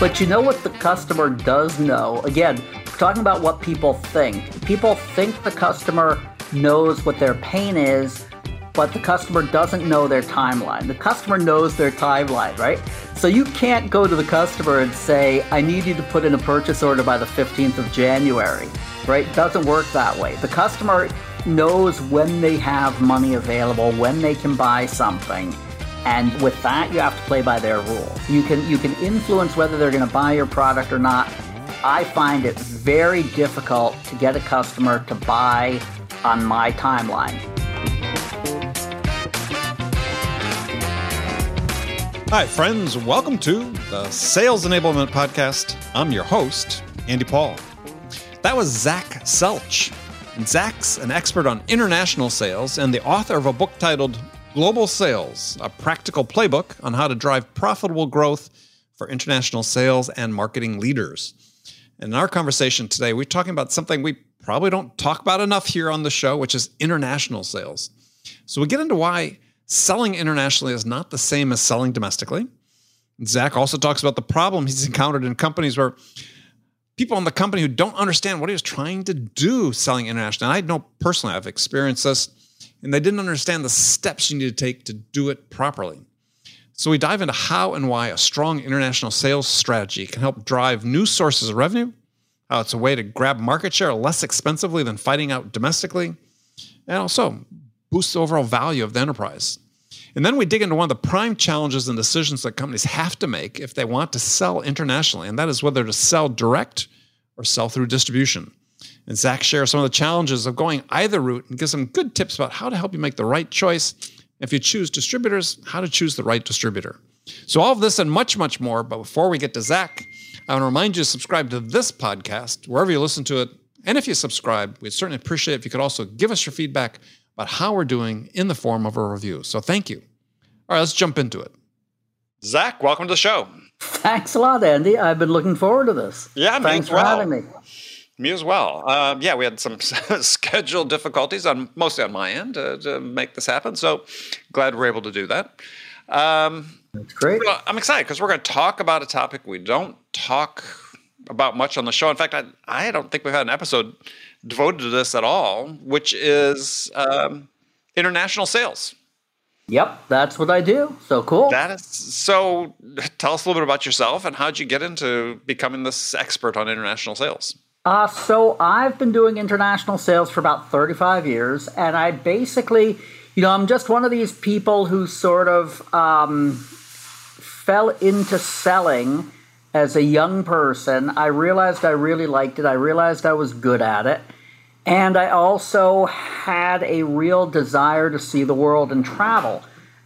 But you know what the customer does know? Again, talking about what people think. People think the customer knows what their pain is, but the customer doesn't know their timeline. The customer knows their timeline, right? So you can't go to the customer and say, I need you to put in a purchase order by the 15th of January, right? Doesn't work that way. The customer knows when they have money available, when they can buy something. And with that, you have to play by their rules. You can you can influence whether they're going to buy your product or not. I find it very difficult to get a customer to buy on my timeline. Hi, friends. Welcome to the Sales Enablement Podcast. I'm your host, Andy Paul. That was Zach Selch. Zach's an expert on international sales and the author of a book titled Global Sales, a practical playbook on how to drive profitable growth for international sales and marketing leaders. And in our conversation today, we're talking about something we probably don't talk about enough here on the show, which is international sales. So we get into why selling internationally is not the same as selling domestically. Zach also talks about the problem he's encountered in companies where people in the company who don't understand what he was trying to do selling internationally. And I know personally, I've experienced this, and they didn't understand the steps you need to take to do it properly. So we dive into how and why a strong international sales strategy can help drive new sources of revenue, how it's a way to grab market share less expensively than fighting out domestically, and also boost the overall value of the enterprise. And then we dig into one of the prime challenges and decisions that companies have to make if they want to sell internationally, and that is whether to sell direct or sell through distribution. And Zach shares some of the challenges of going either route and gives some good tips about how to help you make the right choice. If you choose distributors, how to choose the right distributor. So, all of this and much, much more. But before we get to Zach, I want to remind you to subscribe to this podcast wherever you listen to it. And if you subscribe, we'd certainly appreciate it if you could also give us your feedback about how we're doing in the form of a review. So thank you. All right, let's jump into it. Zach, welcome to the show. Thanks a lot, Andy. I've been looking forward to this. Yeah, thanks for well. having me. Me as well. Um, yeah, we had some schedule difficulties on mostly on my end uh, to make this happen. So glad we're able to do that. Um, That's great. Well, I'm excited because we're going to talk about a topic we don't talk about much on the show. In fact, I, I don't think we've had an episode devoted to this at all, which is um, international sales. Yep, that's what I do. So cool. That is so. Tell us a little bit about yourself and how'd you get into becoming this expert on international sales? Uh, so I've been doing international sales for about 35 years, and I basically, you know, I'm just one of these people who sort of um, fell into selling as a young person, I realized I really liked it. I realized I was good at it. And I also had a real desire to see the world and travel.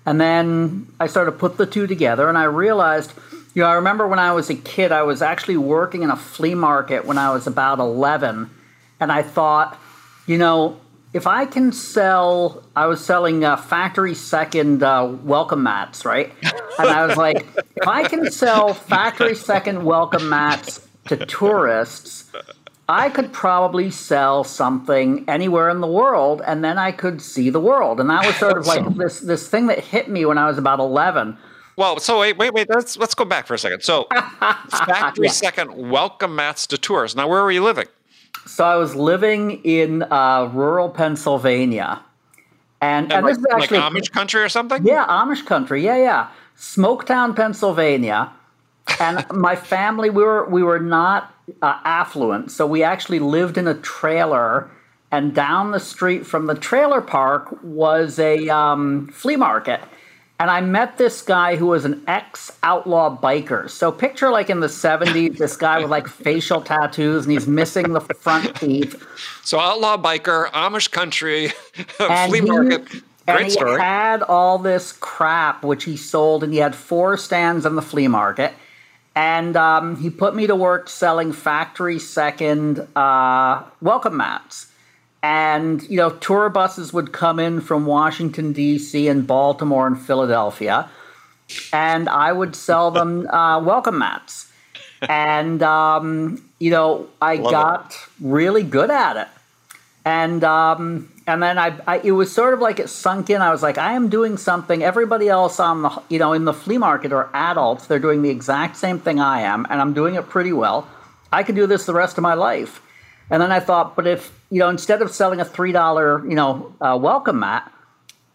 And then I started to put the two together and I realized, you know, I remember when I was a kid, I was actually working in a flea market when I was about 11. And I thought, you know, if I can sell, I was selling uh, factory second uh, welcome mats, right? And I was like, if I can sell factory second welcome mats to tourists, I could probably sell something anywhere in the world, and then I could see the world. And that was sort of like this this thing that hit me when I was about eleven. Well, so wait, wait, wait. Let's let's go back for a second. So, factory yeah. second welcome mats to tours. Now, where were you living? So I was living in uh, rural Pennsylvania, and, and, and like, this is actually like Amish country or something. Yeah, Amish country. Yeah, yeah, Smoketown, Pennsylvania. and my family, we were we were not uh, affluent, so we actually lived in a trailer. And down the street from the trailer park was a um, flea market and I met this guy who was an ex outlaw biker. So picture like in the 70s, this guy with like facial tattoos and he's missing the front teeth. So outlaw biker, Amish country, flea market. Great and he story. had all this crap which he sold, and he had four stands in the flea market. And um, he put me to work selling factory second uh, welcome mats and you know tour buses would come in from Washington D.C. and Baltimore and Philadelphia, and I would sell them uh, welcome mats, and um, you know I Love got it. really good at it, and um, and then I, I, it was sort of like it sunk in. I was like, I am doing something. Everybody else on the, you know, in the flea market are adults. They're doing the exact same thing I am, and I'm doing it pretty well. I could do this the rest of my life. And then I thought, but if you know, instead of selling a three dollar, you know, uh, welcome mat,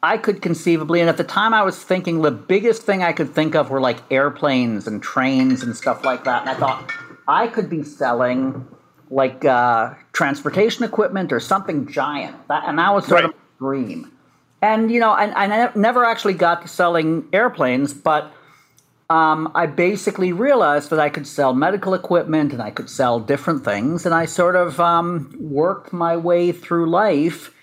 I could conceivably, and at the time I was thinking the biggest thing I could think of were like airplanes and trains and stuff like that. And I thought I could be selling like uh, transportation equipment or something giant. That, and that was sort right. of a dream. And you know, I, I never actually got to selling airplanes, but um, I basically realized that I could sell medical equipment and I could sell different things, and I sort of um, worked my way through life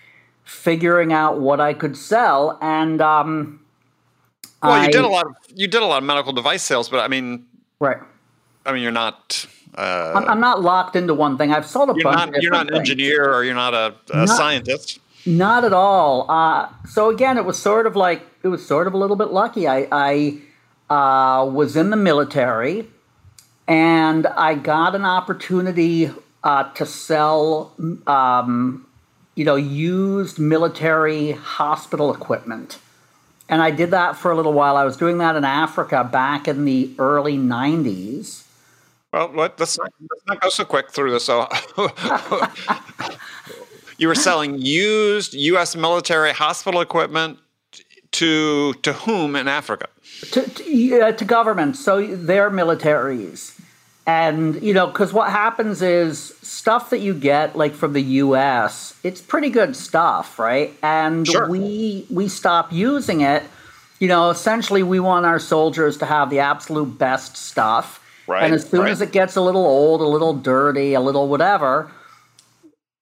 figuring out what I could sell. And um, well, I, you did a lot of you did a lot of medical device sales, but I mean, right? I mean, you're not. Uh, I'm, I'm, not locked into one thing. I've sold a you're bunch. Not, you're not an things. engineer, or you're not a, a not, scientist. Not at all. Uh, so again, it was sort of like it was sort of a little bit lucky. I, I uh, was in the military, and I got an opportunity uh, to sell, um, you know, used military hospital equipment. And I did that for a little while. I was doing that in Africa back in the early 90s. Well, let, us not, let's not go so quick through this. So, you were selling used U.S. military hospital equipment to to whom in Africa? To to, uh, to governments, so their militaries, and you know, because what happens is stuff that you get like from the U.S. It's pretty good stuff, right? And sure. we we stop using it. You know, essentially, we want our soldiers to have the absolute best stuff Right. And as soon right. as it gets a little old, a little dirty, a little whatever,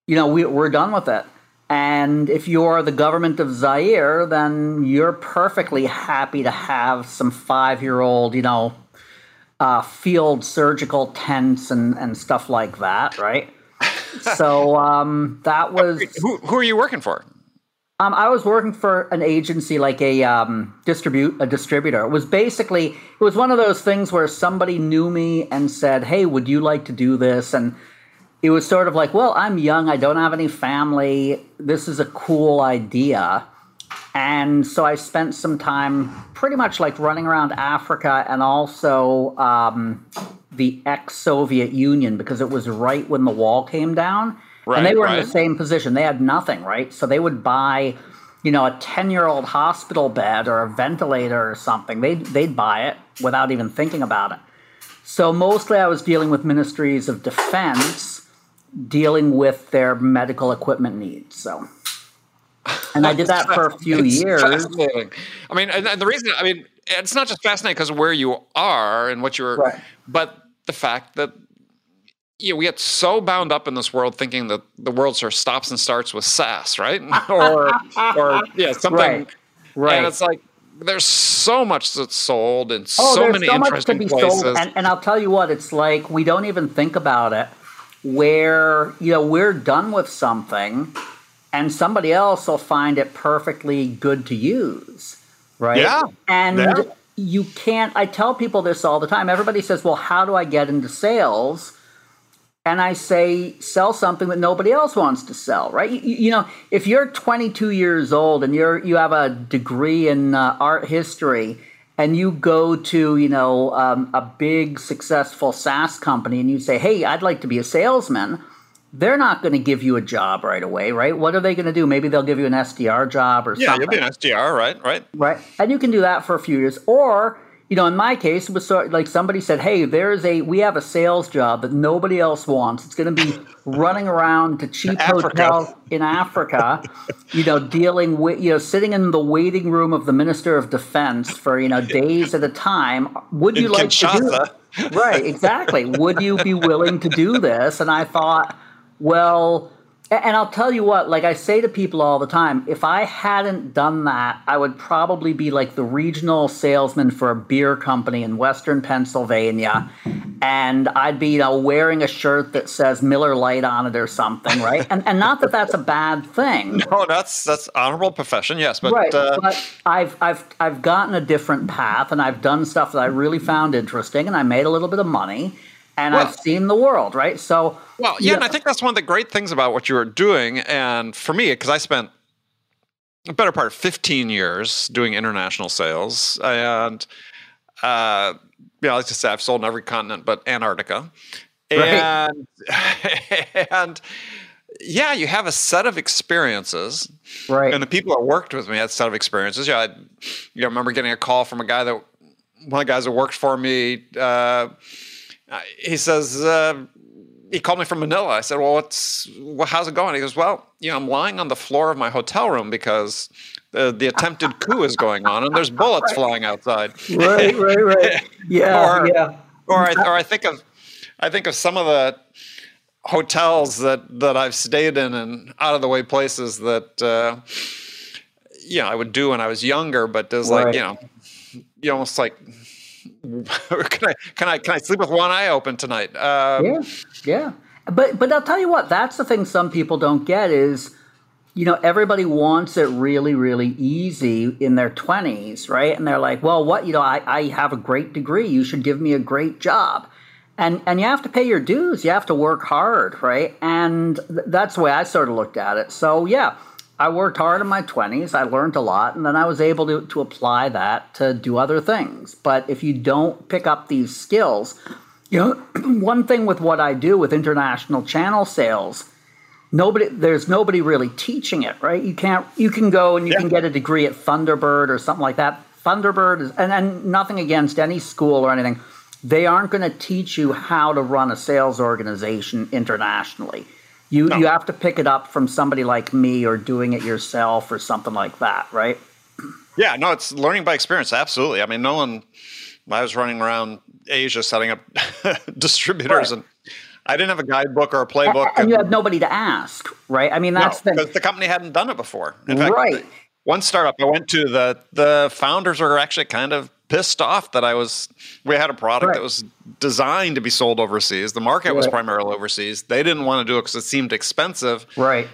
you know, we, we're done with it. And if you're the government of Zaire, then you're perfectly happy to have some five year old, you know, uh, field surgical tents and, and stuff like that, right? so um, that was. Who, who are you working for? Um, I was working for an agency like a um, distribute a distributor. It was basically it was one of those things where somebody knew me and said, "Hey, would you like to do this?" And it was sort of like, "Well, I'm young. I don't have any family. This is a cool idea." And so I spent some time pretty much like running around Africa and also um, the ex Soviet Union because it was right when the wall came down. Right, and they were right. in the same position. They had nothing, right? So they would buy, you know, a 10 year old hospital bed or a ventilator or something. They'd, they'd buy it without even thinking about it. So mostly I was dealing with ministries of defense, dealing with their medical equipment needs. So. And I did that for a few years. I mean, and, and the reason, I mean, it's not just fascinating because of where you are and what you're, Right. but the fact that you know, we get so bound up in this world thinking that the world sort of stops and starts with SaaS, right? or, or yeah, something. Right. Right. And it's like there's so much that's sold in Oh, so many so much to interesting be places. sold, and, and I'll tell you what, it's like we don't even think about it. Where you know we're done with something, and somebody else will find it perfectly good to use, right? Yeah, and yeah. you can't. I tell people this all the time. Everybody says, "Well, how do I get into sales?" and I say sell something that nobody else wants to sell, right? You, you know, if you're 22 years old and you're you have a degree in uh, art history and you go to you know um, a big successful SaaS company and you say, "Hey, I'd like to be a salesman," they're not going to give you a job right away, right? What are they going to do? Maybe they'll give you an SDR job or yeah, something Yeah, you'll be an SDR, right? Right. right? And you can do that for a few years. Or, you know, in my case, it was sort of like somebody said, "Hey, there's a we have a sales job that nobody else wants. It's going to be running around to cheap Africa. hotels in Africa, you know, dealing with you know, sitting in the waiting room of the Minister of Defense for you know days at a time. Would you In like to do Kinshasa. it? Right, exactly. Would you be willing to do this? And I thought, well, and I'll tell you what, like I say to people all the time, if I hadn't done that, I would probably be like the regional salesman for a beer company in Western Pennsylvania. And I'd be, you know, wearing a shirt that says Miller Lite on it or something, right? And, and not that that's a bad thing. No, that's that's honorable profession, yes, but right, uh, but I've I've I've gotten a different path, and I've done stuff that I really found interesting, and I made a little bit of money, and well, I've seen the world, right? So, well, yeah, yeah, and I think that's one of the great things about what you were doing. And for me, because I spent a better part of 15 years doing international sales, and uh, you know, like I said, I've sold in every continent but Antarctica, and right. and yeah, you have a set of experiences, right? And the people that worked with me had a set of experiences. Yeah, I, you know, remember getting a call from a guy that one of the guys that worked for me. Uh, he says uh, he called me from Manila. I said, "Well, what's well, how's it going?" He goes, "Well, you know, I'm lying on the floor of my hotel room because the, the attempted coup is going on, and there's bullets right. flying outside." Right, right, right. Yeah, or, yeah. Or I, or I think of I think of some of the hotels that that I've stayed in and out of the way places that uh, you know I would do when I was younger, but there's right. like you know you almost like can I can I can I sleep with one eye open tonight? Um, yeah, yeah. But but I'll tell you what, that's the thing some people don't get is you know everybody wants it really really easy in their 20s right and they're like well what you know I, I have a great degree you should give me a great job and and you have to pay your dues. You have to work hard, right? And th- that's the way I sort of looked at it. So yeah, I worked hard in my twenties. I learned a lot, and then I was able to to apply that to do other things. But if you don't pick up these skills, you know, one thing with what I do with international channel sales. Nobody, there's nobody really teaching it, right? You can't, you can go and you yeah. can get a degree at Thunderbird or something like that. Thunderbird is, and, and nothing against any school or anything they aren't going to teach you how to run a sales organization internationally. You no. you have to pick it up from somebody like me or doing it yourself or something like that, right? Yeah, no, it's learning by experience. Absolutely. I mean, no one. I was running around Asia setting up distributors, right. and I didn't have a guidebook or a playbook, and, and you had nobody to ask, right? I mean, that's no, the, the company hadn't done it before. In fact, right. one startup I went to, the the founders were actually kind of pissed off that I was. We had a product right. that was designed to be sold overseas. The market right. was primarily overseas. They didn't want to do it because it seemed expensive. Right.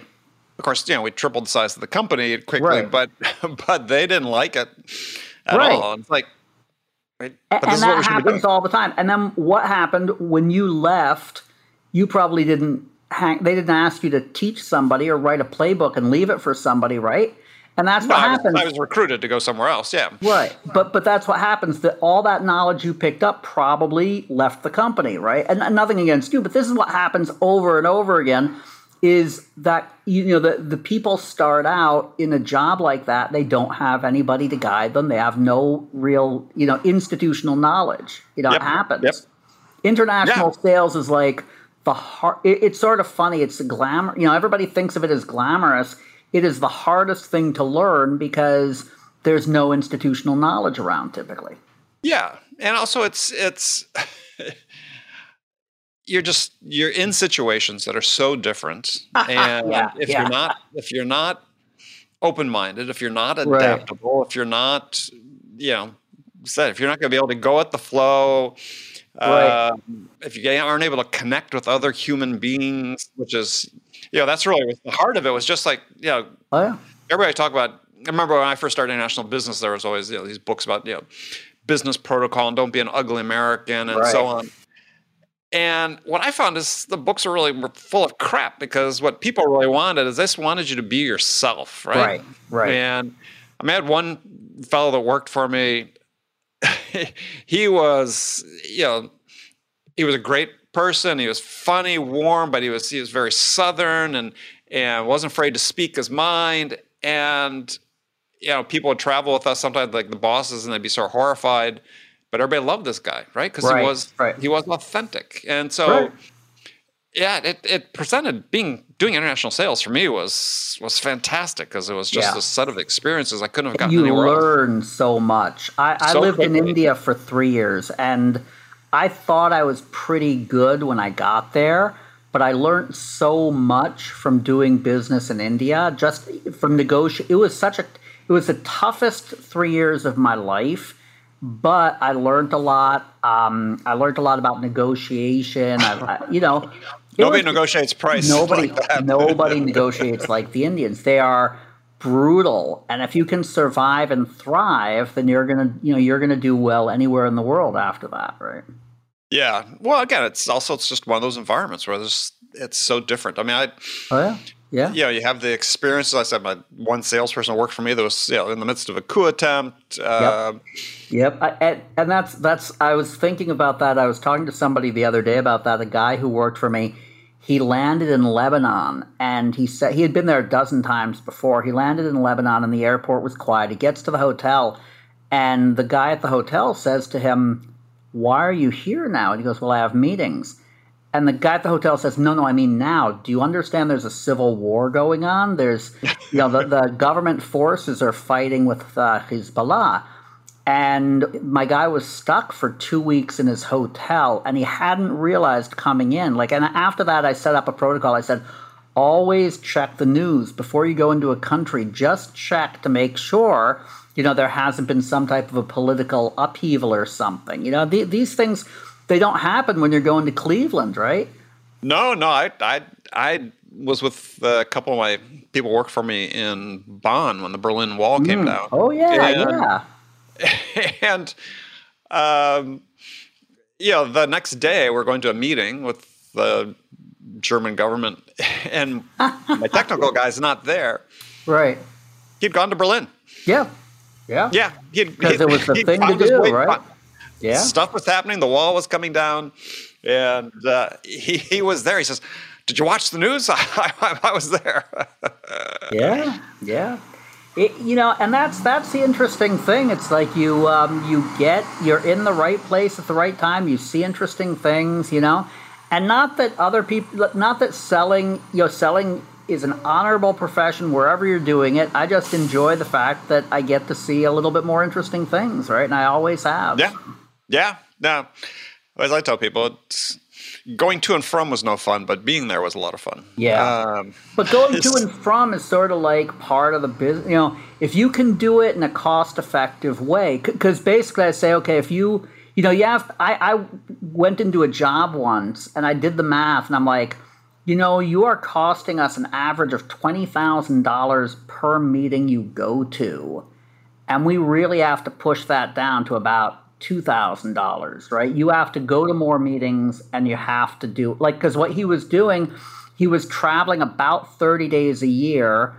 Of course, you know we tripled the size of the company quickly, right. but but they didn't like it at right. all. It's like, and, and that happens all the time. And then what happened when you left? You probably didn't. Hang, they didn't ask you to teach somebody or write a playbook and leave it for somebody, right? And that's no, what I happens. Was, I was recruited to go somewhere else. Yeah. Right. But but that's what happens. That all that knowledge you picked up probably left the company, right? And, and nothing against you, but this is what happens over and over again. Is that you know the the people start out in a job like that? They don't have anybody to guide them. They have no real you know institutional knowledge. You know, yep. it happens. Yep. International yeah. sales is like the hard. It, it's sort of funny. It's glamour. You know, everybody thinks of it as glamorous it is the hardest thing to learn because there's no institutional knowledge around typically. Yeah, and also it's it's you're just you're in situations that are so different, and yeah, if yeah. you're not if you're not open minded, if you're not adaptable, right. if you're not you know said if you're not going to be able to go at the flow. Right. Uh, if you aren't able to connect with other human beings, which is you know, that's really the heart of it was just like, you know, oh, yeah. everybody talk about, I remember when I first started international business, there was always, you know, these books about, you know, business protocol and don't be an ugly American and right. so on. And what I found is the books are really full of crap because what people really wanted is they just wanted you to be yourself, right? Right, right. And I, mean, I had one fellow that worked for me. he was, you know, he was a great person. He was funny, warm, but he was he was very southern and and wasn't afraid to speak his mind. And you know, people would travel with us sometimes, like the bosses, and they'd be sort of horrified. But everybody loved this guy, right? Because right, he was right. he was authentic, and so. Right. Yeah, it, it presented being doing international sales for me was was fantastic because it was just yeah. a set of experiences I couldn't have gotten you anywhere learn else. so much. I, I lived quickly. in India for three years, and I thought I was pretty good when I got there, but I learned so much from doing business in India. Just from negotiate, it was such a it was the toughest three years of my life, but I learned a lot. Um, I learned a lot about negotiation. I, I, you know, nobody was, negotiates price. Nobody, like nobody negotiates like the Indians. They are brutal and if you can survive and thrive then you're going to you know you're going to do well anywhere in the world after that right Yeah. Well, again, it's also it's just one of those environments where there's it's so different. I mean, I oh yeah. Yeah. You know, you have the experiences I said, my one salesperson worked for me that was you know, in the midst of a coup attempt. Uh, yep. yep. I, and, and that's that's. I was thinking about that. I was talking to somebody the other day about that. A guy who worked for me. He landed in Lebanon, and he said he had been there a dozen times before. He landed in Lebanon, and the airport was quiet. He gets to the hotel, and the guy at the hotel says to him, "Why are you here now?" And he goes, "Well, I have meetings." And the guy at the hotel says, "No, no, I mean now. Do you understand? There's a civil war going on. There's, you know, the, the government forces are fighting with uh, Hezbollah." And my guy was stuck for two weeks in his hotel, and he hadn't realized coming in. Like, and after that, I set up a protocol. I said, always check the news before you go into a country. Just check to make sure, you know, there hasn't been some type of a political upheaval or something. You know, the, these things they don't happen when you're going to Cleveland, right? No, no. I I I was with a couple of my people worked for me in Bonn when the Berlin Wall came mm. down. Oh yeah, and, yeah. And um, you know, the next day we're going to a meeting with the German government, and my technical guy's not there. Right. He'd gone to Berlin. Yeah. Yeah. Yeah. Because it was the thing to do, right? Yeah. Stuff was happening. The wall was coming down. And uh, he, he was there. He says, Did you watch the news? I, I, I was there. yeah. Yeah. It, you know, and that's that's the interesting thing. It's like you um, you get you're in the right place at the right time. You see interesting things, you know, and not that other people, not that selling, you know, selling is an honorable profession wherever you're doing it. I just enjoy the fact that I get to see a little bit more interesting things, right? And I always have. Yeah. Yeah, no. As I tell people, going to and from was no fun, but being there was a lot of fun. Yeah. Um, but going to and from is sort of like part of the business. You know, if you can do it in a cost effective way, because basically I say, okay, if you, you know, you have, I, I went into a job once and I did the math and I'm like, you know, you are costing us an average of $20,000 per meeting you go to. And we really have to push that down to about $2,000, right? You have to go to more meetings and you have to do, like, because what he was doing, he was traveling about 30 days a year,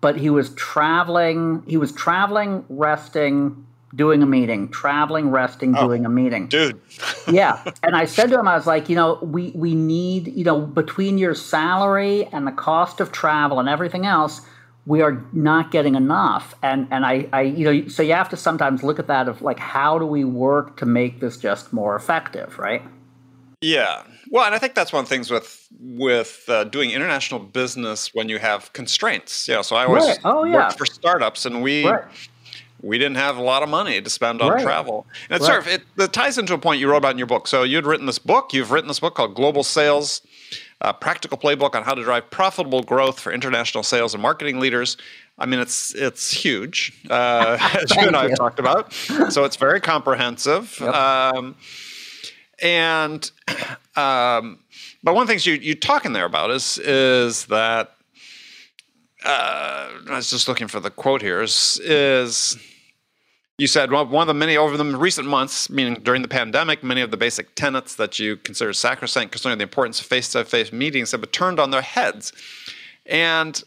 but he was traveling, he was traveling, resting, doing a meeting, traveling, resting, oh, doing a meeting. Dude. yeah. And I said to him, I was like, you know, we, we need, you know, between your salary and the cost of travel and everything else, we are not getting enough and and I, I you know so you have to sometimes look at that of like how do we work to make this just more effective right yeah well and i think that's one of the things with with uh, doing international business when you have constraints yeah so i always right. oh, yeah. worked for startups and we right. we didn't have a lot of money to spend on right. travel and it sort of it, it ties into a point you wrote about in your book so you'd written this book you've written this book called global sales a practical playbook on how to drive profitable growth for international sales and marketing leaders. I mean, it's it's huge, uh, as you and I have talked about. So it's very comprehensive. Yep. Um, and um, but one of the things you you talk in there about is is that uh, I was just looking for the quote here is is you said well, one of the many over the recent months, meaning during the pandemic, many of the basic tenets that you consider sacrosanct concerning the importance of face-to-face meetings have been turned on their heads. And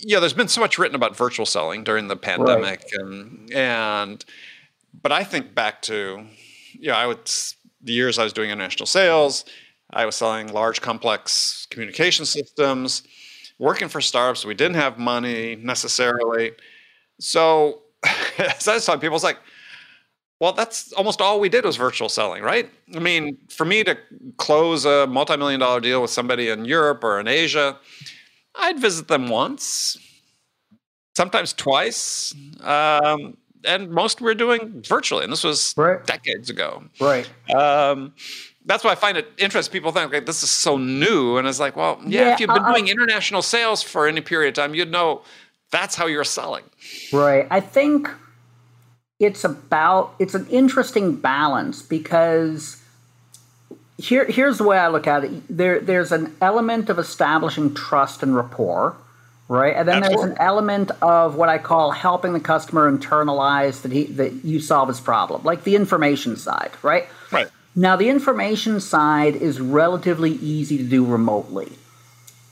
yeah, there's been so much written about virtual selling during the pandemic, right. and and but I think back to you know I would the years I was doing international sales, I was selling large complex communication systems, working for startups. We didn't have money necessarily, so as I saw people, it's like, well, that's almost all we did was virtual selling, right? I mean, for me to close a multi-million dollar deal with somebody in Europe or in Asia, I'd visit them once, sometimes twice, um, and most we're doing virtually. And this was right. decades ago. Right. Um, that's why I find it interesting. People think like this is so new, and it's like, well, yeah, yeah if you've been doing international sales for any period of time, you'd know that's how you're selling. Right. I think it's about it's an interesting balance because here here's the way I look at it. There there's an element of establishing trust and rapport, right? And then Absolutely. there's an element of what I call helping the customer internalize that he that you solve his problem, like the information side, right? Right. Now the information side is relatively easy to do remotely.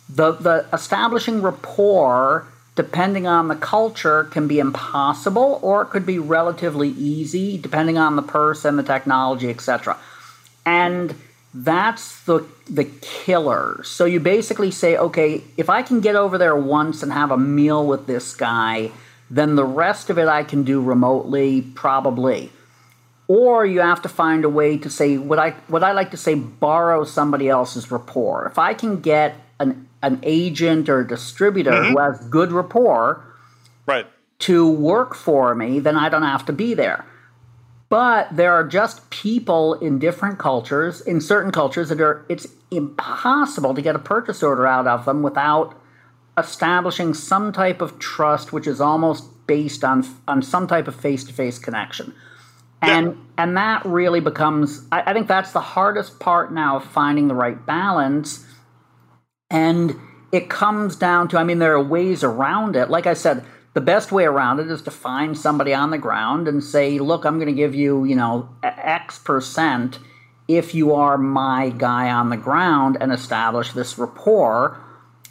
The the establishing rapport depending on the culture can be impossible or it could be relatively easy depending on the person, the technology, etc. And that's the the killer. So you basically say, okay, if I can get over there once and have a meal with this guy, then the rest of it I can do remotely, probably. Or you have to find a way to say what I what I like to say, borrow somebody else's rapport. If I can get an an agent or distributor who mm-hmm. has good rapport Right. to work for me, then I don't have to be there. But there are just people in different cultures, in certain cultures that are it's impossible to get a purchase order out of them without establishing some type of trust which is almost based on on some type of face-to-face connection. And Yeah. and that really becomes I, I think that's the hardest part now of finding the right balance. And it comes down to, I mean, there are ways around it. Like I said, the best way around it is to find somebody on the ground and say, look, I'm going to give you, you know, X percent if you are my guy on the ground and establish this rapport.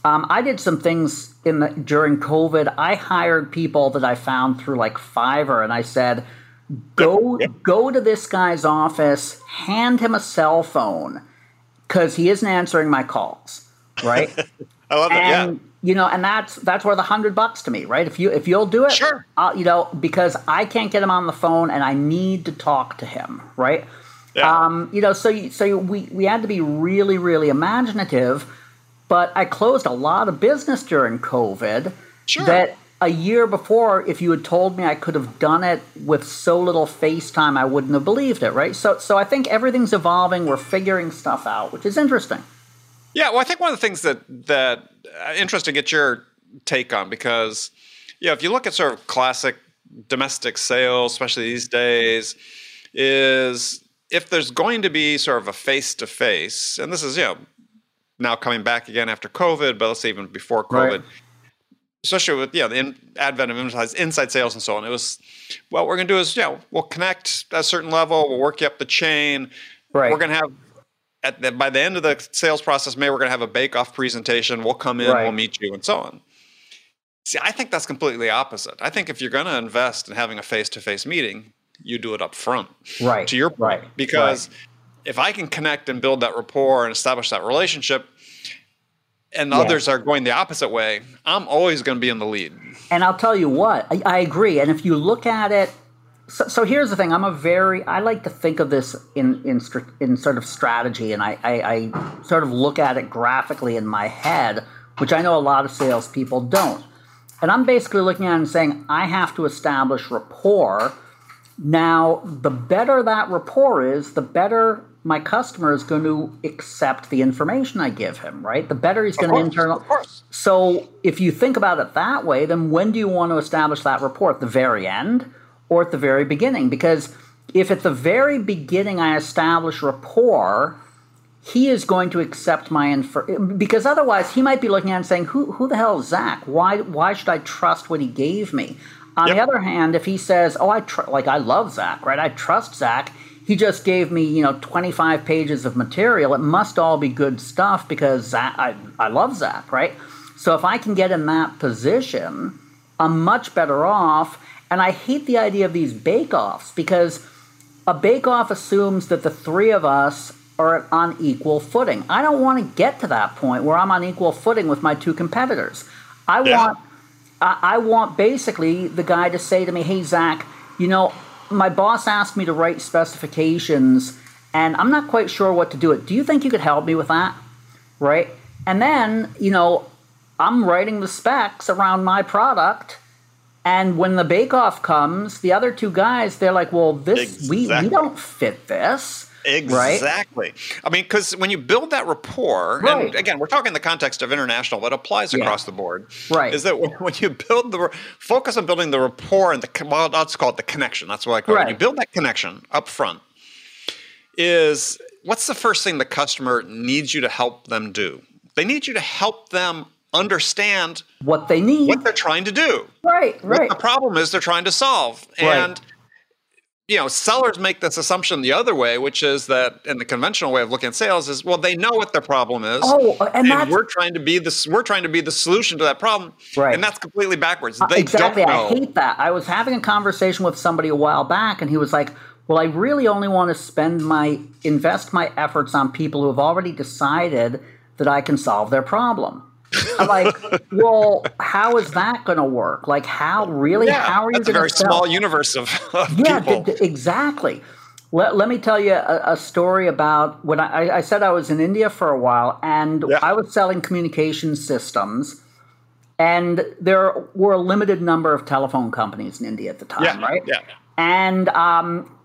Um, I did some things in the during COVID. I hired people that I found through like Fiverr, and I said, "Go go to this guy's office, hand him a cell phone, because he isn't answering my calls." Right? I love it. and yeah. you know, and that's that's worth a hundred bucks to me, right? If you if you'll do it, Sure. I'll, you know, because I can't get him on the phone, and I need to talk to him, right? Yeah. Um, you know, so you, so we we had to be really really imaginative, but I closed a lot of business during COVID. Sure. That a year before, if you had told me I could have done it with so little FaceTime, I wouldn't have believed it, right? So so I think everything's evolving. We're figuring stuff out, which is interesting. Yeah, well, I think one of the things that that uh, interesting to get your take on because you know if you look at sort of classic domestic sales, especially these days, is if there's going to be sort of a face to face, and this is you know now coming back again after COVID, but let's say even before COVID. Right. Especially with yeah the in, advent of inside, inside sales and so on, it was what we're going to do is you know we'll connect at a certain level, we'll work you up the chain. Right. We're going to have at the, by the end of the sales process, maybe we're going to have a bake off presentation. We'll come in, Right. we'll meet you, and so on. See, I think that's completely opposite. I think if you're going to invest in having a face to face meeting, you do it up front. Right. To your point. Right. Because if I can connect and build that rapport and establish that relationship, and Yeah. others are going the opposite way, I'm always going to be in the lead. And I'll tell you what, I, I agree. And if you look at it, so, so here's the thing: I'm a very, I like to think of this in in in sort of strategy, and I, I, I sort of look at it graphically in my head, which I know a lot of salespeople don't. And I'm basically looking at it and saying, I have to establish rapport. Now, the better that rapport is, the better my customer is going to accept the information I give him, right? The better he's going to course, internal. of course. So if you think about it that way, then when do you want to establish that rapport? At the very end or at the very beginning? Because if at the very beginning I establish rapport, he is going to accept my info because otherwise he might be looking at and saying, "Who who the hell is Zach? Why why should I trust what he gave me?" On the other hand, if he says, "Oh, I tr- like I love Zach, right? I trust Zach. He just gave me you know twenty five pages of material. It must all be good stuff because Zach, I I love Zach, right? So if I can get in that position, I'm much better off. And I hate the idea of these bake offs because a bake off assumes that the three of us are on equal footing. I don't want to get to that point where I'm on equal footing with my two competitors. I Yeah. want I, I want basically the guy to say to me, "Hey Zach, you know, my boss asked me to write specifications, and I'm not quite sure what to do. It. Do you think you could help me with that?" Right? And then you know, I'm writing the specs around my product. And when the bake off comes, the other two guys, they're like, well, this, we, we don't fit this. Right? Exactly. I mean, because when you build that rapport, Right. and again, we're talking in the context of international, but applies Yeah. across the board. Right. Is that when, you build the focus on building the rapport and the well, let's call it the connection. That's what I call it. When you build that connection up front, is what's the first thing the customer needs you to help them do? They need you to help them understand what they need, what they're trying to do. Right, right. What the problem is they're trying to solve. Right. And you know, sellers make this assumption the other way, which is that in the conventional way of looking at sales is, well, they know what their problem is. Oh, and, and we're trying to be the we're trying to be the solution to that problem. Right. And that's completely backwards. Uh, exactly. don't know. I hate that. I was having a conversation with somebody a while back, and he was like, "Well, I really only want to spend my invest my efforts on people who have already decided that I can solve their problem." I'm like, well, how is that going to work? Like, how really? yeah, how are you that's a very sell? small universe of, of yeah, people. d- d- exactly. Let, let me tell you a, a story about when I, I said I was in India for a while and Yeah. I was selling communication systems. And there were a limited number of telephone companies in India at the time, yeah, right? Yeah. And um,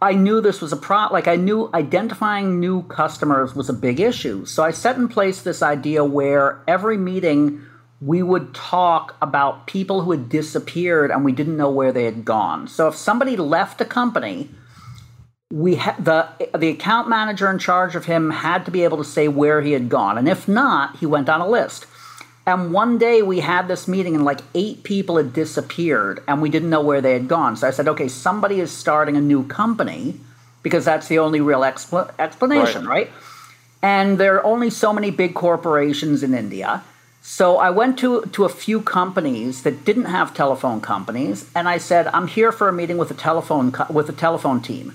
I knew this was a pro. Like I knew identifying new customers was a big issue. So I set in place this idea where every meeting we would talk about people who had disappeared and we didn't know where they had gone. So if somebody left a company, we ha- the the account manager in charge of him had to be able to say where he had gone, and if not, he went on a list. And one day we had this meeting, and like eight people had disappeared, and we didn't know where they had gone. So I said, okay, somebody is starting a new company because that's the only real expl- explanation, right. And there are only so many big corporations in India. So I went to, to a few companies that didn't have telephone companies, and I said, I'm here for a meeting with a telephone co- with a telephone team.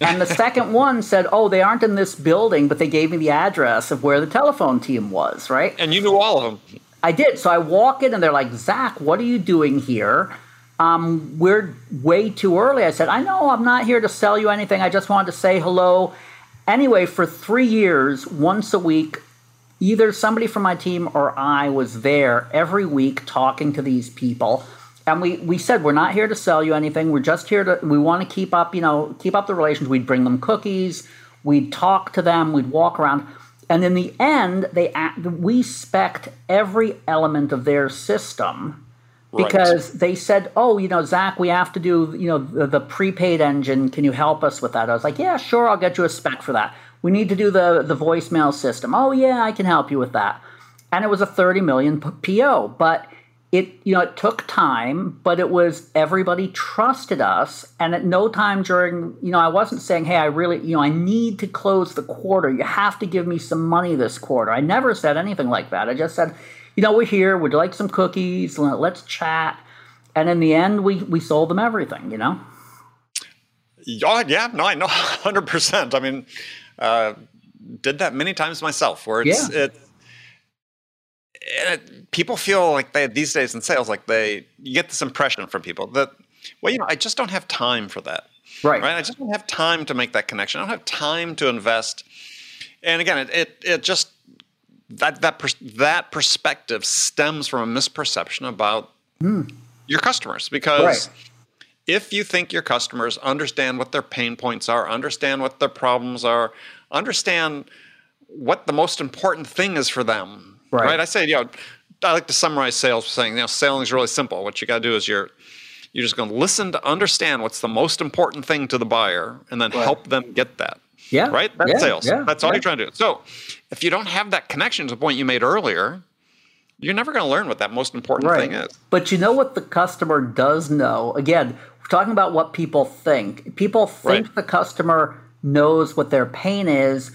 And the second one said, "Oh, they aren't in this building, but they gave me the address of where the telephone team was." Right? And you knew all of them. I did. So I walk in, and they're like, "Zach, what are you doing here? Um, we're way too early." I said, "I know. I'm not here to sell you anything. I just wanted to say hello." Anyway, for three years, once a week, either somebody from my team or I was there every week talking to these people. And we, we said we're not here to sell you anything. We're just here to we want to keep up, you know, keep up the relations. We'd bring them cookies, we'd talk to them, we'd walk around. And in the end, they act, we spec'd every element of their system because they said, "Oh, you know, Zach, we have to do, you know, the, the prepaid engine. Can you help us with that?" I was like, "Yeah, sure. I'll get you a spec for that. We need to do the the voicemail system. Oh, yeah, I can help you with that." And it was a thirty million PO, but it you know it took time, but it was everybody trusted us, and at no time during you know I wasn't saying, "Hey, I really you know I need to close the quarter. You have to give me some money this quarter." I never said anything like that. I just said you know, we're here. Would you like some cookies? Let's chat. And in the end, we we sold them everything. You know. Oh, yeah, no, I know, hundred percent. I mean, uh, did that many times myself. Where it's Yeah. it, Eh, people feel like they these days in sales, like they you get this impression from people that, well, you know, I just don't have time for that. Right. Right. I just don't have time to make that connection. I don't have time to invest. And again, it it, it just that that that perspective stems from a misperception about hmm. your customers because. Right. if you think your customers understand what their pain points are, understand what their problems are, understand what the most important thing is for them, Right. I say, you know, I like to summarize sales saying, you know, selling is really simple. What you got to do is you're you're just going to listen to understand what's the most important thing to the buyer, and then Right. help them get that. Yeah. Right. That's Yeah, sales. yeah, That's all yeah. you're trying to do. So, if you don't have that connection to the point you made earlier, you're never going to learn what that most important thing is. But you know what the customer does know? Again, we're talking about what people think. People think Right. the customer knows what their pain is,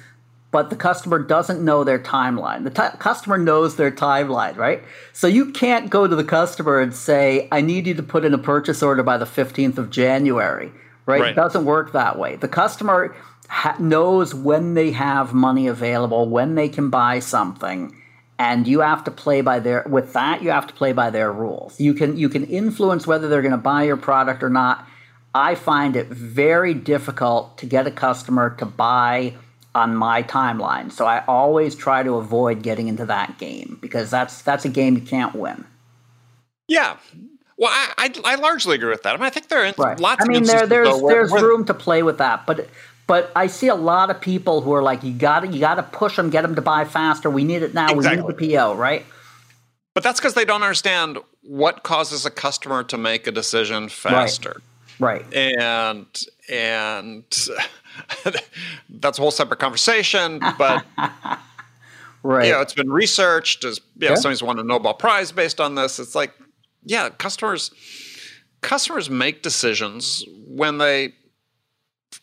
but the customer doesn't know their timeline. The ti- customer knows their timeline, right? So you can't go to the customer and say, I need you to put in a purchase order by the 15th of January, right? Right. It doesn't work that way. The customer ha- knows when they have money available, when they can buy something and you have to play by their with that you have to play by their rules you can you can influence whether they're going to buy your product or not i find it very difficult to get a customer to buy on my timeline so i always try to avoid getting into that game because that's that's a game you can't win Yeah. Well, I, I, I largely agree with that. I mean, I think there are right lots i of mean there there's though, there's where- room to play with that but but I see a lot of people who are like, you got to you got to push them, get them to buy faster. We need it now. Exactly. We need the PO, right? But that's because they don't understand what causes a customer to make a decision faster. Right. Right. And and that's a whole separate conversation. But Right. You know, it's been researched. As you know, Yeah. somebody's won a Nobel Prize based on this. It's like, yeah, customers customers make decisions when they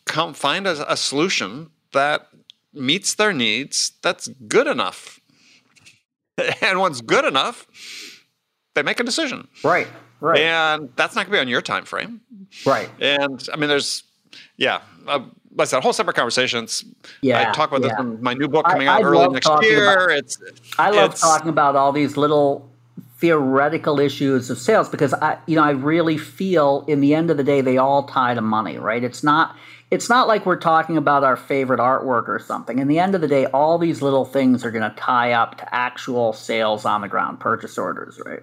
come find a, a solution that meets their needs that's good enough. And once good enough, they make a decision. Right. Right. And that's not going to be on your time frame. right. And I mean, there's, yeah, uh, like I said, whole separate conversations. Yeah. I talk about yeah. this in my new book coming I out early next year. about- it's I love it's- talking about all these little theoretical issues of sales because I you know I really feel in the end of the day they all tie to money, right? It's not it's not like we're talking about our favorite artwork or something. In the end of the day, all these little things are going to tie up to actual sales on the ground, purchase orders, right?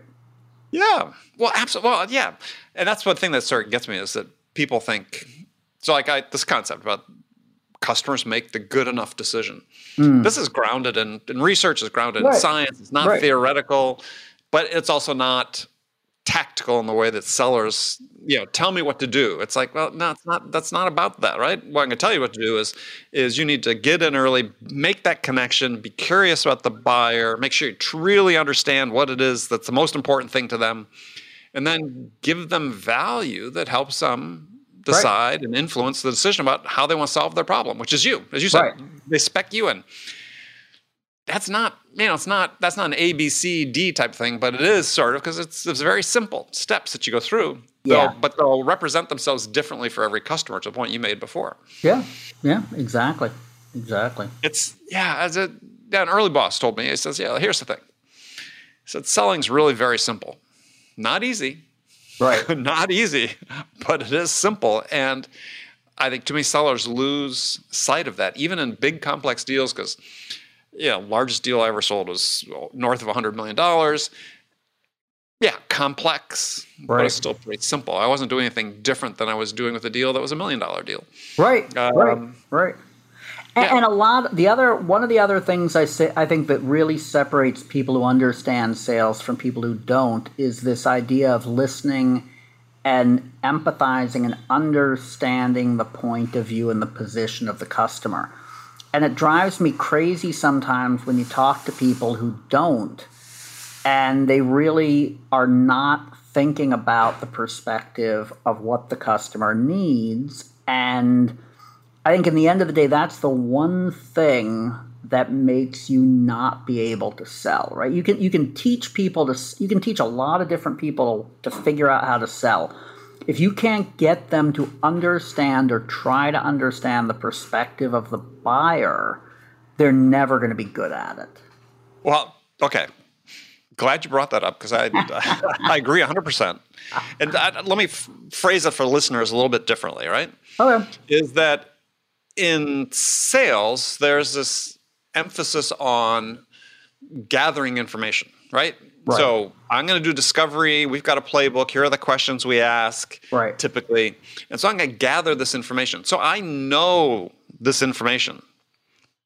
Yeah. Well, absolutely. Well, yeah. And that's one thing that sort of gets me is that people think so. Like I, this concept about customers make the good enough decision. Mm. This is grounded in, in research. Is grounded in science. It's not Right. theoretical, but it's also not tactical in the way that sellers, you know, tell me what to do. It's like, well, no, it's not. That's not about that, right? What I'm going to tell you what to do is, is you need to get in early, make that connection, be curious about the buyer, make sure you truly understand what it is that's the most important thing to them, and then give them value that helps them decide and influence the decision about how they want to solve their problem, which is you, as you said, Right. they spec you in. That's not, you know, it's not that's not an A B C D type thing, but it is sort of because it's it's very simple steps that you go through. Yeah. They'll- but they'll represent themselves differently for every customer to the point you made before. Yeah. Yeah, exactly. Exactly. It's yeah, as a yeah, an early boss told me, he says, Yeah, here's the thing. He said selling's really very simple. Not easy. Right. Not easy, but it is simple. And I think too many sellers lose sight of that, even in big complex deals, because yeah, largest deal I ever sold was north of $100 million. Yeah, complex, but it's still pretty simple. I wasn't doing anything different than I was doing with a deal that was a million dollar deal. Right, right, Um, right. And, yeah. and a lot. The other one of the other things I say I think that really separates people who understand sales from people who don't is this idea of listening and empathizing and understanding the point of view and the position of the customer. And it drives me crazy sometimes when you talk to people who don't and they really are not thinking about the perspective of what the customer needs and i think in the end of the day that's the one thing that makes you not be able to sell right you can you can teach people to you can teach a lot of different people to figure out how to sell if you can't get them to understand or try to understand the perspective of the buyer they're never going to be good at it Well, okay. Glad you brought that up because I I agree 100%. And I, let me f- phrase it for listeners a little bit differently, right? okay Is that in sales, there's this emphasis on gathering information, right? Right. So I'm going to do discovery. We've got a playbook. Here are the questions we ask Right. typically. And so I'm going to gather this information. So I know this information.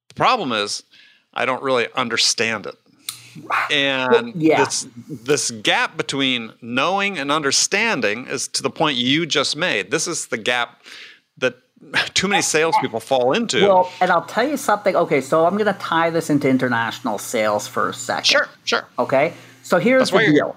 The problem is I don't really understand it. And yeah. this this gap between knowing and understanding is to the point you just made. This is the gap that too many salespeople fall into. Well, and I'll tell you something. Okay, so I'm going to tie this into international sales for a second. sure, sure. Okay, so here's That's the deal.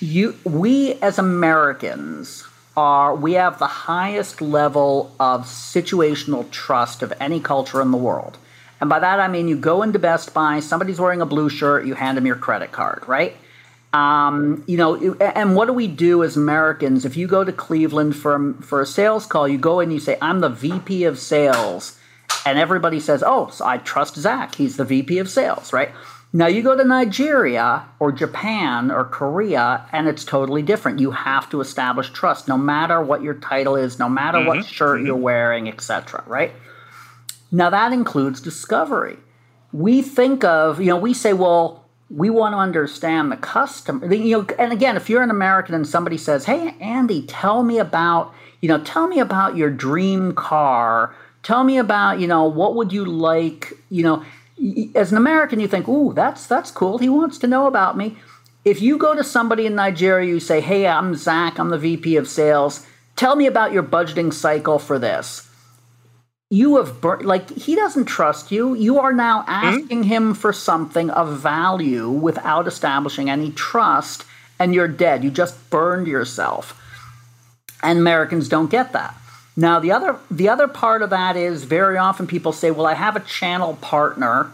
You, we as Americans are we have the highest level of situational trust of any culture in the world, and by that I mean you go into Best Buy, somebody's wearing a blue shirt, you hand them your credit card, right? Um, you know, and what do we do as Americans? If you go to Cleveland for for a sales call, you go in, and you say, "I'm the VP of sales," and everybody says, "Oh, so I trust Zach. He's the VP of sales, right?" Now you go to Nigeria or Japan or Korea, and it's totally different. You have to establish trust, no matter what your title is, no matter what shirt you're wearing, etc. Right? Now that includes discovery. We think of, you know, we say, well, we want to understand the customer. You know, and again, if you're an American and somebody says, "Hey, Andy, tell me about, you know, tell me about your dream car. Tell me about, you know, what would you like, you know." As an American, you think, "Ooh, that's that's cool. He wants to know about me." If you go to somebody in Nigeria, you say, "Hey, I'm Zach. I'm the VP of sales. Tell me about your budgeting cycle for this." You have bur- like he doesn't trust you. You are now asking mm-hmm. him for something of value without establishing any trust, and you're dead. You just burned yourself. And Americans don't get that. Now the other the other part of that is very often people say, "Well, I have a channel partner."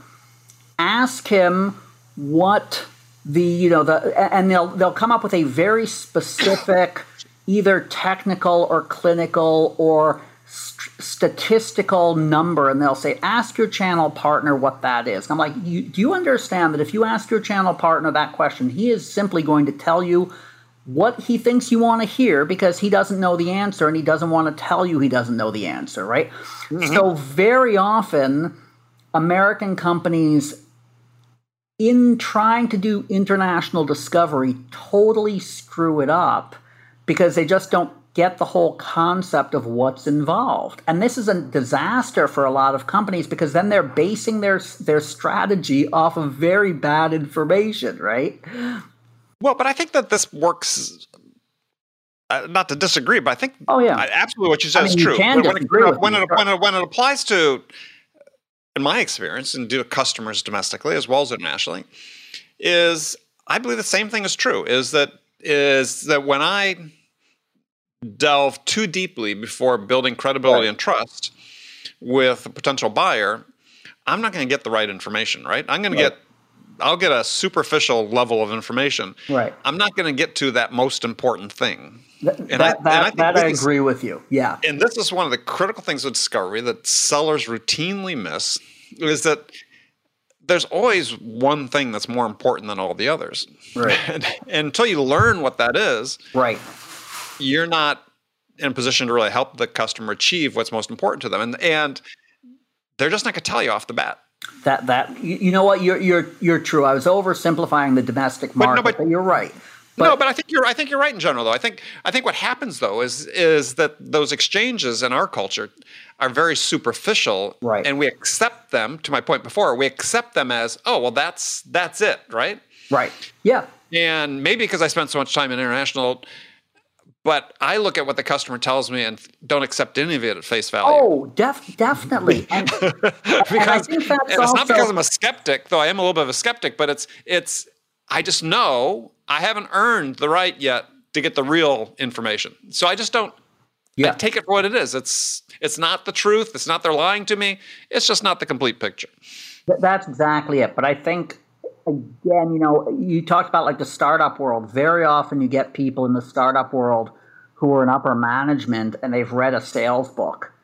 Ask him what the you know the and they'll they'll come up with a very specific either technical or clinical or st- statistical number and they'll say ask your channel partner what that is i'm like you, do you understand that if you ask your channel partner that question he is simply going to tell you what he thinks you want to hear because he doesn't know the answer and he doesn't want to tell you he doesn't know the answer right mm-hmm. so very often american companies in trying to do international discovery, totally screw it up because they just don't get the whole concept of what's involved. And this is a disaster for a lot of companies because then they're basing their their strategy off of very bad information, right? Well, but I think that this works uh, not to disagree, but I think oh yeah, absolutely what you said I mean, is true. When, when, it, when, it, when, it, when it applies to in my experience, and do customers domestically as well as internationally, is I believe the same thing is true. Is that is that when I delve too deeply before building credibility right. and trust with a potential buyer, I'm not going to get the right information. Right? I'm going right. to get I'll get a superficial level of information. Right. I'm not going to get to that most important thing. Th- and that, I, that, and I, that I agree with you. Yeah. And this is one of the critical things with discovery that sellers routinely miss is that there's always one thing that's more important than all the others. Right. and, and until you learn what that is, right, you're not in a position to really help the customer achieve what's most important to them. And and they're just not going to tell you off the bat. That that you know what you're you're you're true. I was oversimplifying the domestic market, but, no, but, but you're right. But, no, but I think you're I think you're right in general though. I think I think what happens though is is that those exchanges in our culture are very superficial right. and we accept them to my point before, we accept them as, oh, well that's that's it, right? Right. Yeah. And maybe because I spent so much time in international but I look at what the customer tells me and don't accept any of it at face value. Oh, def- definitely. And, because and, and it's also, not because I'm a skeptic, though I am a little bit of a skeptic, but it's it's I just know I haven't earned the right yet to get the real information. So I just don't yeah. I take it for what it is. It's it's not the truth. It's not they're lying to me. It's just not the complete picture. That's exactly it. But I think again, you know, you talked about like the startup world. Very often you get people in the startup world who are in upper management and they've read a sales book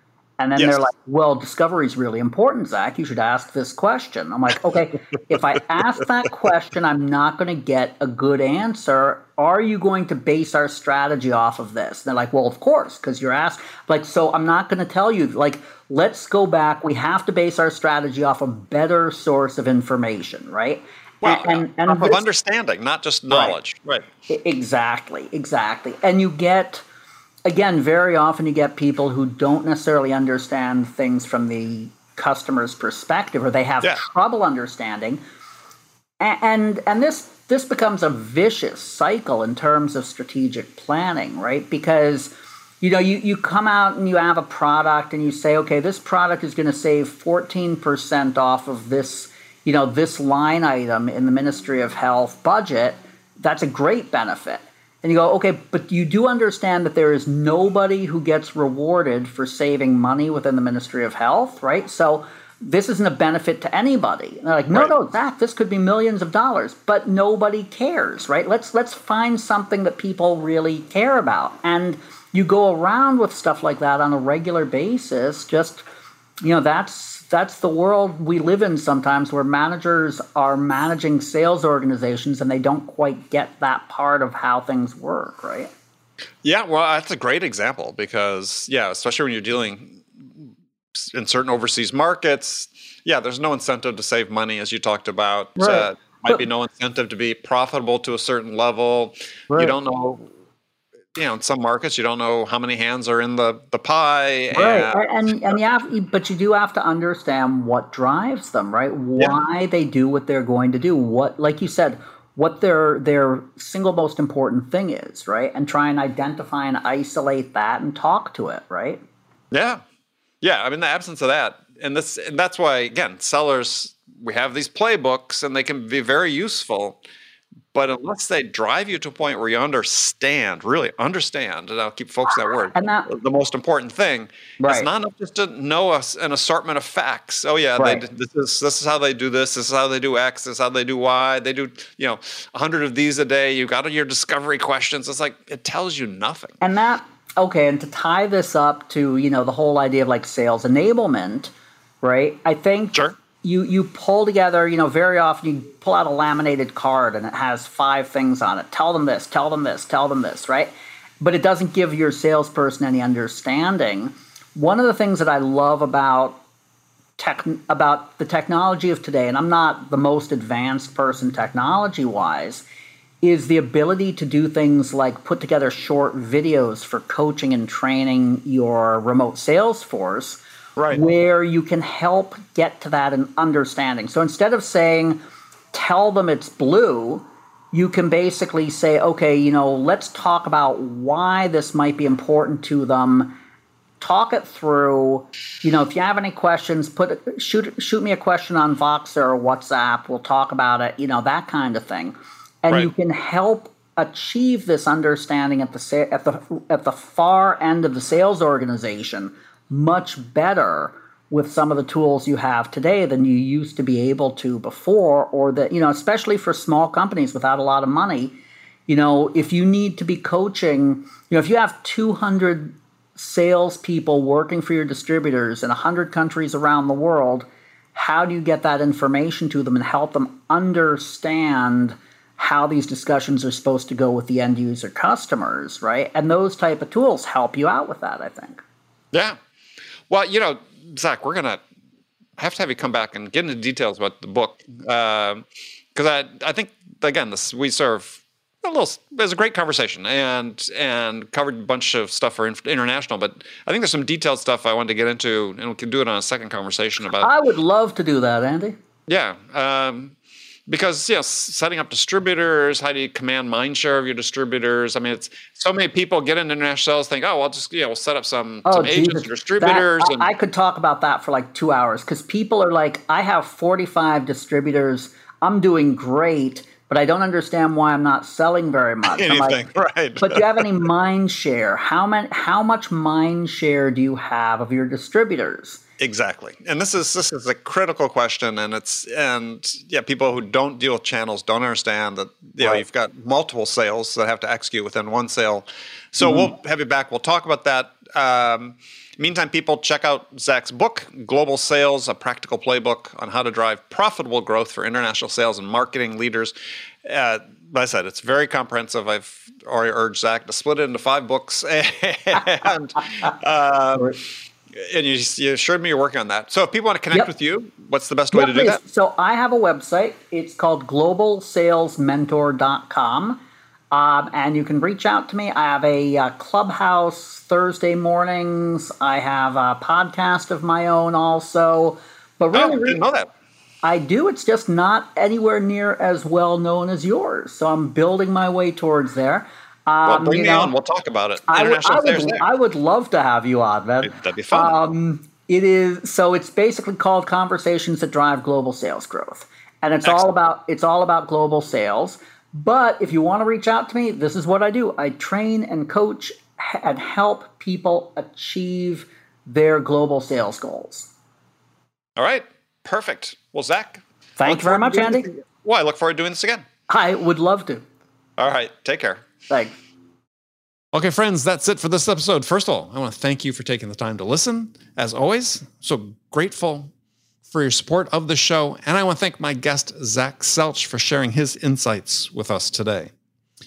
and then yes. they're like, well, discovery is really important, Zach. You should ask this question. I'm like, okay, if I ask that question, I'm not going to get a good answer. Are you going to base our strategy off of this? And they're like, well, of course, because you're asked. Like, so I'm not going to tell you, like, let's go back. We have to base our strategy off a better source of information, right? Well, and, and, and of understanding, not just knowledge. Right. right. Exactly, exactly. And you get again, very often you get people who don't necessarily understand things from the customer's perspective, or they have yeah. trouble understanding, and, and and this this becomes a vicious cycle in terms of strategic planning, right? Because you know you, you come out and you have a product and you say okay this product is going to save 14% off of this you know this line item in the ministry of health budget that's a great benefit and you go, okay, but you do understand that there is nobody who gets rewarded for saving money within the Ministry of Health, right? So this isn't a benefit to anybody. And they're like, no, right. no, Zach, this could be millions of dollars, but nobody cares, right? Let's let's find something that people really care about. And you go around with stuff like that on a regular basis, just you know, that's that's the world we live in sometimes where managers are managing sales organizations and they don't quite get that part of how things work, right? Yeah, well, that's a great example because, yeah, especially when you're dealing in certain overseas markets, yeah, there's no incentive to save money, as you talked about. Right. Uh, might but, be no incentive to be profitable to a certain level. Right. You don't know you know, in some markets, you don't know how many hands are in the, the pie. Right. And, and, and you have, but you do have to understand what drives them, right? Why yeah. they do what they're going to do. What, like you said, what their their single most important thing is, right? And try and identify and isolate that and talk to it, right? Yeah. Yeah, I mean the absence of that, and this, and that's why again, sellers we have these playbooks, and they can be very useful. But unless they drive you to a point where you understand, really understand, and I'll keep focusing that word, And that- the most important thing, Right. it's not enough just to know us an assortment of facts. Oh yeah, Right. they, this is this is how they do this. This is how they do X. This is how they do Y. They do you know a hundred of these a day. You got your discovery questions. It's like it tells you nothing. And that okay, and to tie this up to you know the whole idea of like sales enablement, right? I think Sure. You you pull together. You know, very often you pull out a laminated card and it has five things on it. Tell them this. Tell them this. Tell them this. Right? But it doesn't give your salesperson any understanding. One of the things that I love about tech about the technology of today, and I'm not the most advanced person technology wise, is the ability to do things like put together short videos for coaching and training your remote sales force Right. where you can help get to that and understanding. So instead of saying, tell them it's blue, you can basically say, okay, you know, let's talk about why this might be important to them. Talk it through. You know, if you have any questions, put shoot shoot me a question on Voxer or WhatsApp. We'll talk about it. You know, that kind of thing, and Right. you can help achieve this understanding at the sa- at the at the far end of the sales organization much better with some of the tools you have today than you used to be able to before or that you know especially for small companies without a lot of money. You know if you need to be coaching you know if you have 200 salespeople working for your distributors in 100 countries around the world how do you get that information to them and help them understand how these discussions are supposed to go with the end user customers right? And those type of tools help you out with that i think. Yeah. Well, you know, Zach, we're gonna have to have you come back and get into details about the book because I I think again this we serve a little it was a great conversation and and covered a bunch of stuff for international, but I think there's some detailed stuff I wanted to get into, and we can do it on a second conversation about i would love to do that andy yeah. Um, because you know, setting up distributors, how do you command mind share of your distributors? I mean, it's so many people get into international sales, think, oh, I'll just you know, we'll set up some, oh, some agents or distributors, That- and I, I could talk about that for like two hours because people are like, I have 45 distributors. I'm doing great, but I don't understand why I'm not selling very much. I'm like, anything, right? but do you have any mind share? How many? How much mind share do you have of your distributors? Exactly. And this is this is a critical question and it's and yeah, people who don't deal with channels don't understand that you know you've got multiple sales that have to execute within one sale. So we'll have you back. We'll talk about that. Um, meantime, people check out Zach's book, Global Sales, a practical playbook on how to drive profitable growth for international sales and marketing leaders. Uh, like I said, it's very comprehensive. I've already urged Zach to split it into five books and um, and you, you assured me you're working on that. So if people want to connect Yep. with you, what's the best way to do that? So I have a website. It's called globalsalesmentor.com. Um, and you can reach out to me. I have a uh, clubhouse Thursday mornings. I have a podcast of my own also. But Oh, really, didn't know that. I do. It's just not anywhere near as well known as yours. So I'm building my way towards there. Well, Um, bring you me know, on. We'll talk about it. I would, International I, Affairs would, I would love to have you on, man. That'd be fun. Um, it is so. It's basically called Conversations that Drive Global Sales Growth, and it's all about it's all about global sales. But if you want to reach out to me, this is what I do: I train and coach and help people achieve their global sales goals. All right. Perfect. Well, Zach. Thank you very much, Andy. Well, I look forward to doing this again. I would love to. All right. Take care. Thanks. Okay, friends, that's it for this episode. First of all, I want to thank you for taking the time to listen. As always, so grateful for your support of the show. And I want to thank my guest, Zach Selch, for sharing his insights with us today.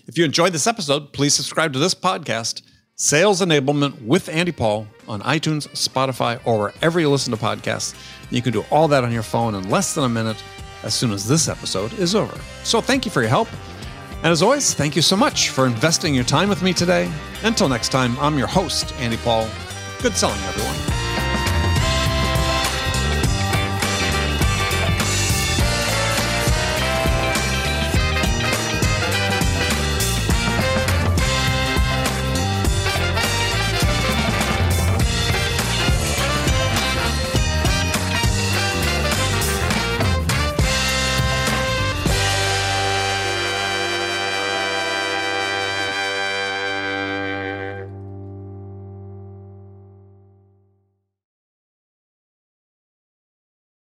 If you enjoyed this episode, please subscribe to this podcast, Sales Enablement with Andy Paul, on iTunes, Spotify, or wherever you listen to podcasts. You can do all that on your phone in less than a minute as soon as this episode is over. So thank you for your help. And as always, thank you so much for investing your time with me today. Until next time, I'm your host, Andy Paul. Good selling, everyone.